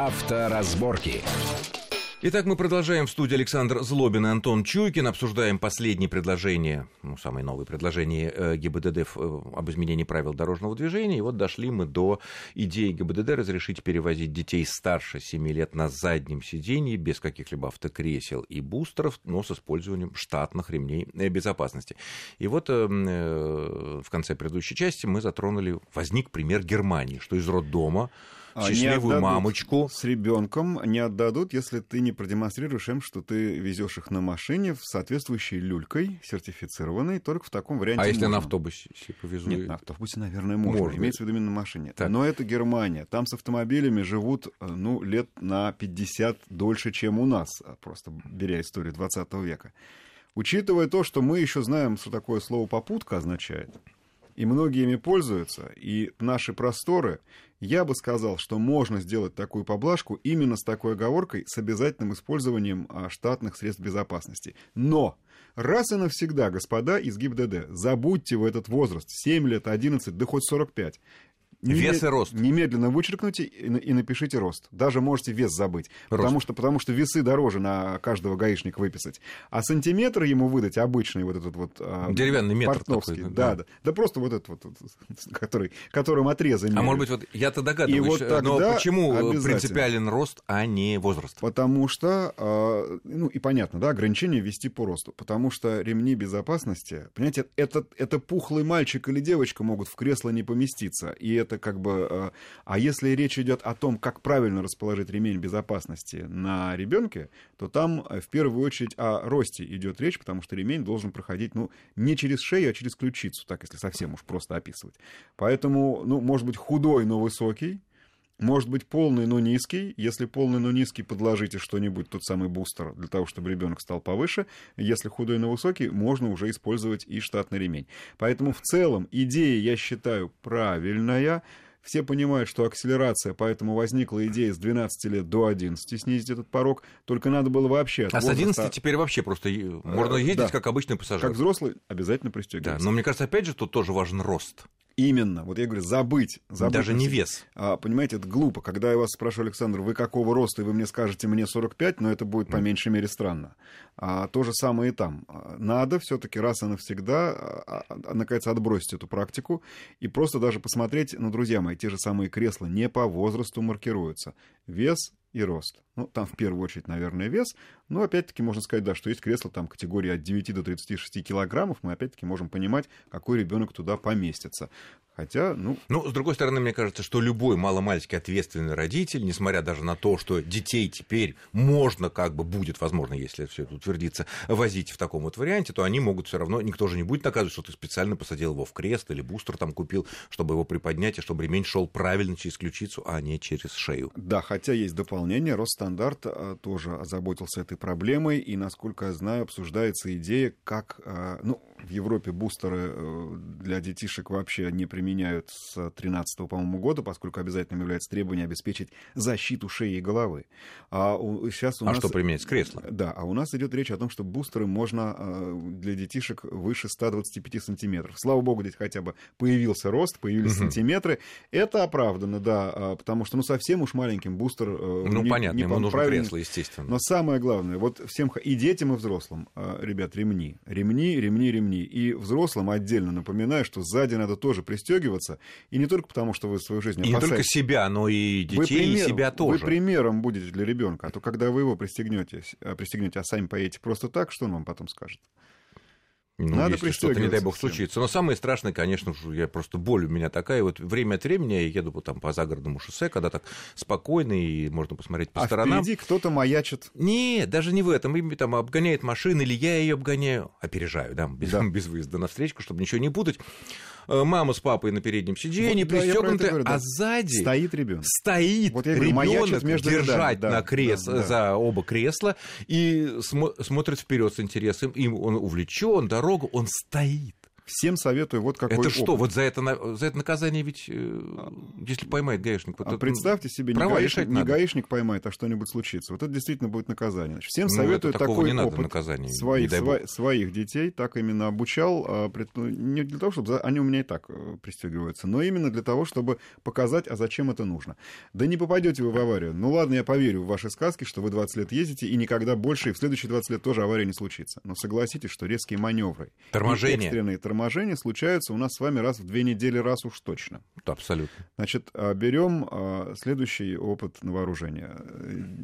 Авторазборки. Итак, мы продолжаем в студии Александр Злобин и Антон Чуйкин. Обсуждаем последние предложения, ну, самые новые предложения э, ГИБДД э, об изменении правил дорожного движения. И вот дошли мы до идеи ГИБДД разрешить перевозить детей старше 7 лет на заднем сидении без каких-либо автокресел и бустеров, но с использованием штатных ремней э, безопасности. И вот в конце предыдущей части мы затронули, возник пример Германии, что из роддома счастливую мамочку. С ребенком не отдадут, если ты не продемонстрируешь им, что ты везешь их на машине в соответствующей люлькой, сертифицированной, только в таком варианте. А если можно. на автобусе повезу? Нет, на автобусе, наверное, можно. можно. Имеется в виду именно на машине. Так. Но это Германия. Там с автомобилями живут, э, ну, лет на 50 дольше, чем у нас, просто беря историю 20 века. Учитывая то, что мы еще знаем, что такое слово «попутка» означает, и многие ими пользуются, и наши просторы, я бы сказал, что можно сделать такую поблажку именно с такой оговоркой, с обязательным использованием а, штатных средств безопасности. Но раз и навсегда, господа из ГИБДД, забудьте в этот возраст 7 лет, 11, да хоть 45. Вес и рост. Немедленно вычеркните и, напишите рост. Даже можете вес забыть. Потому что, потому что весы дороже на каждого гаишника выписать. А сантиметр ему выдать обычный вот этот вот... А, Деревянный метр такой. Да, да, да. Да просто вот этот вот, который, которым отрезы А может быть, вот я-то догадываюсь, вот но почему принципиален рост, а не возраст? Потому что, а, ну и понятно, да, ограничение вести по росту. Потому что ремни безопасности, понимаете, это, это пухлый мальчик или девочка могут в кресло не поместиться. И это это как бы... Э, а если речь идет о том, как правильно расположить ремень безопасности на ребенке, то там э, в первую очередь о росте идет речь, потому что ремень должен проходить, ну, не через шею, а через ключицу, так если совсем уж просто описывать. Поэтому, ну, может быть, худой, но высокий, может быть полный, но низкий. Если полный, но низкий, подложите что-нибудь, тот самый бустер, для того, чтобы ребенок стал повыше. Если худой, но высокий, можно уже использовать и штатный ремень. Поэтому в целом идея, я считаю, правильная. Все понимают, что акселерация, поэтому возникла идея с 12 лет до 11 снизить этот порог. Только надо было вообще... а возраста... с 11 теперь вообще просто можно э, ездить, да. как обычный пассажир. Как взрослый обязательно пристегиваться. Да, но мне кажется, опять же, тут тоже важен рост. Именно. Вот я говорю, забыть. забыть Даже не вес. А, понимаете, это глупо. Когда я вас спрашиваю, Александр, вы какого роста, и вы мне скажете, мне 45, но это будет по меньшей мере странно. А, то же самое и там. А, надо все таки раз и навсегда, а, а, наконец, отбросить эту практику и просто даже посмотреть, ну, друзья мои, те же самые кресла не по возрасту маркируются. Вес и рост. Ну, там в первую очередь, наверное, вес. Но опять-таки можно сказать, да, что есть кресла там категории от 9 до 36 килограммов. Мы опять-таки можем понимать, какой ребенок туда поместится. Хотя, ну... Ну, с другой стороны, мне кажется, что любой маломальски ответственный родитель, несмотря даже на то, что детей теперь можно, как бы будет, возможно, если все это утвердится, возить в таком вот варианте, то они могут все равно, никто же не будет наказывать, что ты специально посадил его в крест или бустер там купил, чтобы его приподнять, и чтобы ремень шел правильно через ключицу, а не через шею. Да, хотя есть дополнение. Росстандарт а, тоже озаботился этой проблемой, и, насколько я знаю, обсуждается идея, как, а, ну, в Европе бустеры э, для детишек вообще не применяют с 2013, по-моему, года, поскольку обязательным является требование обеспечить защиту шеи и головы. А у, сейчас у а нас... что применяется? Кресло? Да, а у нас идет речь о том, что бустеры можно э, для детишек выше 125 сантиметров. Слава богу, здесь хотя бы появился рост, появились угу. сантиметры. Это оправдано, да, а, потому что, ну, совсем уж маленьким бустер... Э, ну, не, понятно, не ему нужно кресло, естественно. Но самое главное, вот всем, и детям, и взрослым, ребят, ремни. Ремни, ремни, ремни ремни. И взрослым отдельно напоминаю, что сзади надо тоже пристегиваться. И не только потому, что вы свою жизнь опасаетесь. И не только себя, но и детей, вы пример, и себя тоже. Вы примером будете для ребенка. А то, когда вы его пристегнете, пристегнете, а сами поедете просто так, что он вам потом скажет? Ну, Надо если что-то, не дай бог, случится. Но самое страшное, конечно же, я просто боль у меня такая. Вот время от времени я еду вот там по загородному шоссе, когда так спокойно и можно посмотреть по а сторонам. впереди кто-то маячит. Нет, даже не в этом. Им там обгоняет машина, или я ее обгоняю, опережаю, да, без, да. без выезда на встречку, чтобы ничего не путать. Э, мама с папой на переднем сиденье, вот, пристегнуты, да, да. а сзади стоит ребенок. Стоит вот ребенок между держать да, на крес... да, да. за оба кресла и смо... смотрит вперед с интересом. Им он увлечен, дорогу, он стоит. Всем советую вот какой Это опыт. что, вот за это, за это наказание ведь, э, если поймает гаишник... Вот а это, представьте себе, не гаишник, не гаишник поймает, а что-нибудь случится. Вот это действительно будет наказание. Значит, всем ну, советую такой не опыт наказания, своих, сво, своих детей, так именно обучал, а, ну, не для того, чтобы... Они у меня и так э, пристегиваются, но именно для того, чтобы показать, а зачем это нужно. Да не попадете вы в аварию. Ну ладно, я поверю в ваши сказки, что вы 20 лет ездите, и никогда больше, и в следующие 20 лет тоже авария не случится. Но согласитесь, что резкие маневры, торможения. экстренные торможения случаются у нас с вами раз в две недели, раз уж точно. Абсолютно. Значит, а, берем а, следующий опыт на вооружение.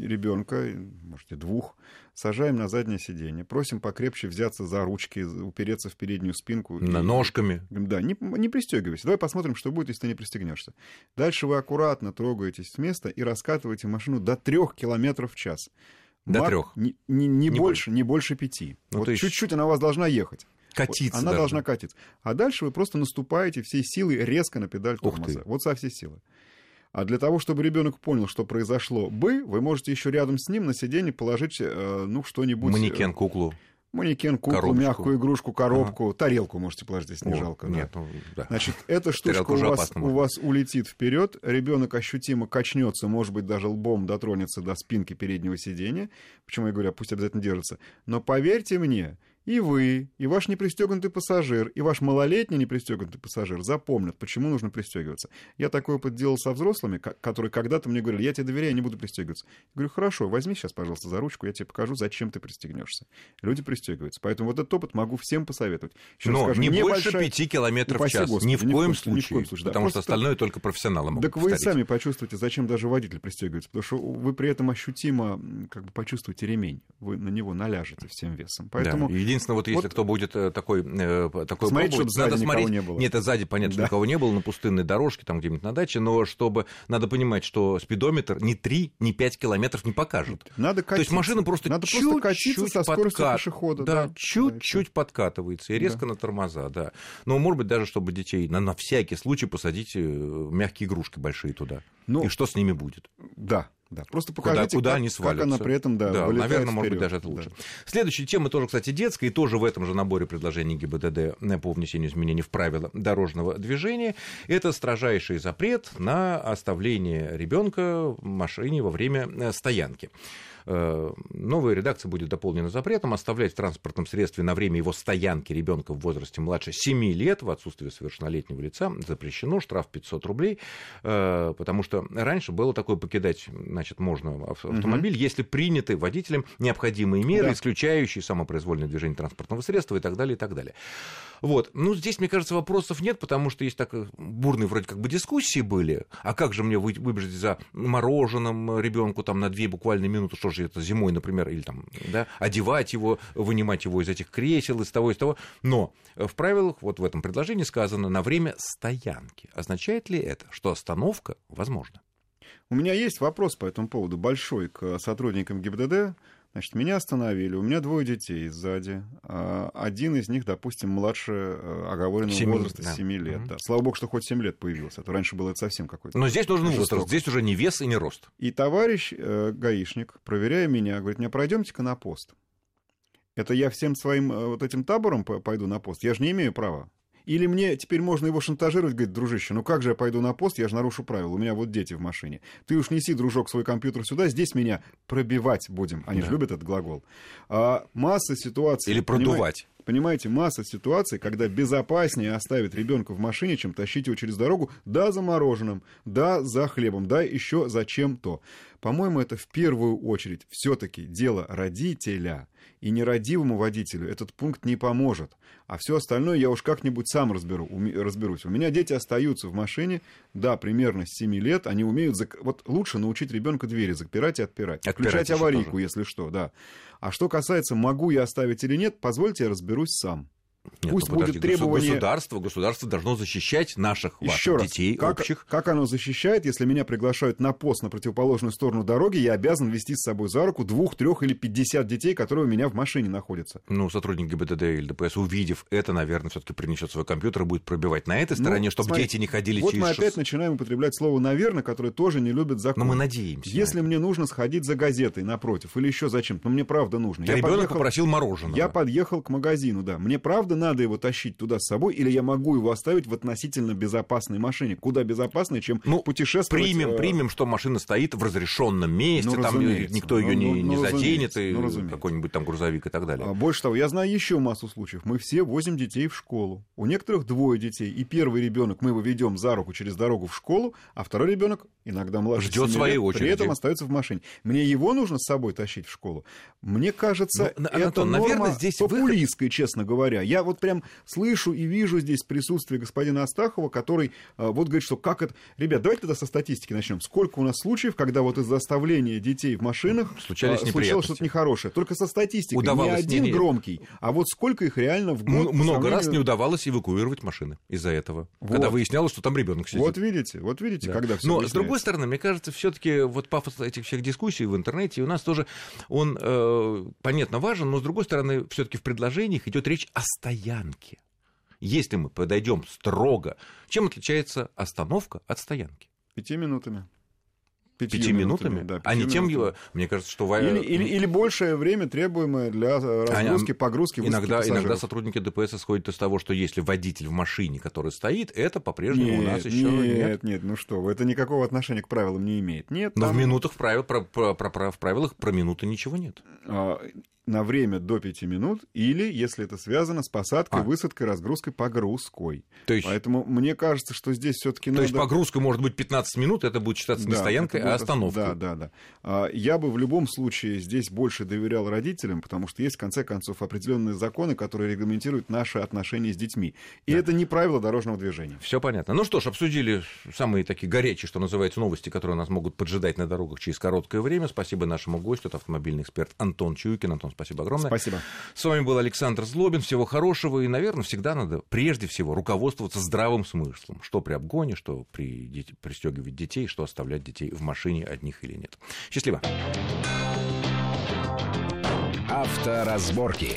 Ребенка, можете двух, сажаем на заднее сиденье, просим покрепче взяться за ручки, упереться в переднюю спинку. На и, ножками. Да, не, не пристегивайся. Давай посмотрим, что будет, если ты не пристегнешься. Дальше вы аккуратно трогаетесь с места и раскатываете машину до трех километров в час. До Мак... трех. Не, не, не, не больше, не больше пяти. Ну, вот есть... чуть-чуть она у вас должна ехать. Катиться. Она даже. должна катиться. А дальше вы просто наступаете всей силой резко на педаль тормоза. Вот со всей силы. А для того, чтобы ребенок понял, что произошло бы, вы можете еще рядом с ним на сиденье положить, э, ну, что-нибудь... Манекен, куклу. Манекен, куклу, коробочку. мягкую игрушку, коробку, ага. тарелку можете положить, если не О, жалко. Нет, да. ну, да. Значит, эта штучка у вас, у вас улетит вперед, ребенок ощутимо качнется, может быть, даже лбом дотронется до спинки переднего сиденья. Почему я говорю, пусть обязательно держится. Но поверьте мне, и вы, и ваш непристегнутый пассажир, и ваш малолетний непристегнутый пассажир запомнят, почему нужно пристегиваться. Я такой опыт делал со взрослыми, которые когда-то мне говорили, я тебе доверяю, не буду пристегиваться. Я говорю, хорошо, возьми сейчас, пожалуйста, за ручку, я тебе покажу, зачем ты пристегнешься. Люди пристегиваются. Поэтому вот этот опыт могу всем посоветовать. Еще Но скажу, не больше пяти километров в час. Господи, ни, в ни, коем случае, ни в коем случае. Потому да, что остальное только профессионалы могут Так повторить. вы сами почувствуете, зачем даже водитель пристегивается. Потому что вы при этом ощутимо как бы почувствуете ремень. Вы на него наляжете всем весом. Поэтому... Да. Единственное, вот если вот, кто будет э, такой, э, такой смотреть, чтобы надо смотреть. Не было. Нет, это сзади, понятно, да. никого не было, на пустынной дорожке, там где-нибудь на даче, но чтобы надо понимать, что спидометр ни 3, ни 5 километров не покажет. Надо катиться. То есть машина просто надо чуть-чуть просто катиться со скоростью подкат... пешехода. Да, да чуть-чуть да, подкатывается и резко да. на тормоза, да. Но, может быть, даже чтобы детей на, на всякий случай посадить э, мягкие игрушки большие туда. Ну, и что с ними будет? Да, да, просто покажите, куда, куда как, они свалятся. как она при этом, да, да наверное, вперед. может быть, даже это лучше. Да. Следующая тема тоже, кстати, детская, и тоже в этом же наборе предложений ГИБДД э, по внесению изменений в правила дорожного движения. Это строжайший запрет на оставление ребенка в машине во время э, стоянки. Э, новая редакция будет дополнена запретом оставлять в транспортном средстве на время его стоянки ребенка в возрасте младше 7 лет в отсутствие совершеннолетнего лица запрещено, штраф 500 рублей, э, потому что раньше было такое покидать, значит, можно автомобиль, угу. если приняты водителем необходимые меры, да. исключающие самопроизвольное движение транспортного средства и так далее, и так далее. Вот. Ну, здесь, мне кажется, вопросов нет, потому что есть так э, бурные вроде как бы дискуссии были. А как же мне выбежать за мороженым ребенку там на две буквально минуты, что же это зимой, например, или там, да, одевать его, вынимать его из этих кресел, из того, из того. Но в правилах, вот в этом предложении сказано на время стоянки. Означает ли это, что остановка возможна? У меня есть вопрос по этому поводу большой к сотрудникам ГИБДД. Значит, меня остановили, у меня двое детей сзади. А, один из них, допустим, младше э, оговоренного 7, возраста да. 7 лет. Да. Слава богу, что хоть 7 лет появился, а то раньше было это совсем какой-то. Но здесь нужен возраст, здесь уже не вес и не рост. И товарищ э, гаишник, проверяя меня, говорит, мне пройдемте-ка на пост. Это я всем своим э, вот этим табором пойду на пост? Я же не имею права. Или мне теперь можно его шантажировать, говорит, дружище, ну как же я пойду на пост, я же нарушу правила, у меня вот дети в машине. Ты уж неси, дружок, свой компьютер сюда, здесь меня пробивать будем. Они да. же любят этот глагол. А, масса ситуаций... Или продувать. Понимаете, масса ситуаций, когда безопаснее оставить ребенка в машине, чем тащить его через дорогу, да, за мороженым, да, за хлебом, да, еще за чем-то. По-моему, это в первую очередь все-таки дело родителя. И нерадивому водителю этот пункт не поможет. А все остальное я уж как-нибудь сам разберу, уме, разберусь. У меня дети остаются в машине, да, примерно с 7 лет, они умеют... Зак... Вот лучше научить ребенка двери запирать и отпирать. отпирать Включать аварийку, тоже. если что, да. А что касается, могу я оставить или нет, позвольте я разберусь сам. Нет, Пусть ну, будет требование... Государство, государство должно защищать наших Еще раз, детей как, общих. Как оно защищает, если меня приглашают на пост на противоположную сторону дороги, я обязан вести с собой за руку двух, трех или пятьдесят детей, которые у меня в машине находятся? Ну, сотрудник ГИБДД или ДПС, увидев это, наверное, все-таки принесет свой компьютер и будет пробивать на этой стороне, ну, чтобы смотри, дети не ходили вот через... Вот мы опять начинаем употреблять слово «наверное», которое тоже не любит закон. Но мы надеемся. Если мне нужно сходить за газетой напротив или еще зачем-то, но мне правда нужно. Ребенок подъехал, попросил мороженого. Я подъехал к магазину, да. Мне правда правда надо его тащить туда с собой, или я могу его оставить в относительно безопасной машине? Куда безопаснее, чем ну, путешествовать... Примем, э... примем, что машина стоит в разрешенном месте, ну, там никто ее ну, не, ну, не ну, заденет, и ну, какой-нибудь там грузовик и так далее. А, больше того, я знаю еще массу случаев. Мы все возим детей в школу. У некоторых двое детей, и первый ребенок мы его ведем за руку через дорогу в школу, а второй ребенок, иногда младше Ждет своей лет, очереди. при этом остается в машине. Мне его нужно с собой тащить в школу. Мне кажется, ну, это Антон, норма наверное, здесь популистская, выход... честно говоря. Я вот прям слышу и вижу здесь присутствие господина Астахова, который а, вот говорит, что как это... Ребят, давайте тогда со статистики начнем. Сколько у нас случаев, когда вот из-за оставления детей в машинах Случались а, случилось что-то нехорошее? Только со статистикой. Удавалось, не один не, громкий, а вот сколько их реально в год... Много раз не удавалось эвакуировать машины из-за этого. Вот. Когда выяснялось, что там ребенок сидит. Вот видите, вот видите, да. когда все Но, с другой стороны, мне кажется, все-таки вот пафос этих всех дискуссий в интернете у нас тоже, он, э, понятно, важен, но, с другой стороны, все-таки в предложениях идет речь о стоянке. Если мы подойдем строго, чем отличается остановка от стоянки? Пяти минутами. Пяти, пяти минутами? минутами? Да, пяти а не тем, мне кажется, что... Или, или, или большее время, требуемое для разгрузки, погрузки, иногда, иногда сотрудники ДПС исходят из того, что если водитель в машине, который стоит, это по-прежнему у нас еще нет. Нет, нет, ну что это никакого отношения к правилам не имеет. Нет, Но там... в минутах в, правил, про, про, про, в правилах про минуты ничего нет. А, на время до 5 минут, или, если это связано с посадкой, а. высадкой, разгрузкой, погрузкой. То есть... Поэтому мне кажется, что здесь все таки То надо... есть погрузка может быть 15 минут, это будет считаться не да, стоянкой, а будет... а остановкой. Да, да, да. А, я бы в любом случае здесь больше доверял родителям, потому что есть, в конце концов, определенные законы, которые регламентируют наши отношения с детьми. И да. это не правило дорожного движения. Все понятно. Ну что ж, обсудили самые такие горячие, что называется, новости, которые нас могут поджидать на дорогах через короткое время. Спасибо нашему гостю, это автомобильный эксперт Антон Чуйкин. Антон, спасибо огромное. Спасибо. С вами был Александр Злобин. Всего хорошего. И, наверное, всегда надо прежде всего руководствоваться здравым смыслом. Что при обгоне, что при дет... пристегивать детей, что оставлять детей в машине одних или нет. Счастливо. Авторазборки.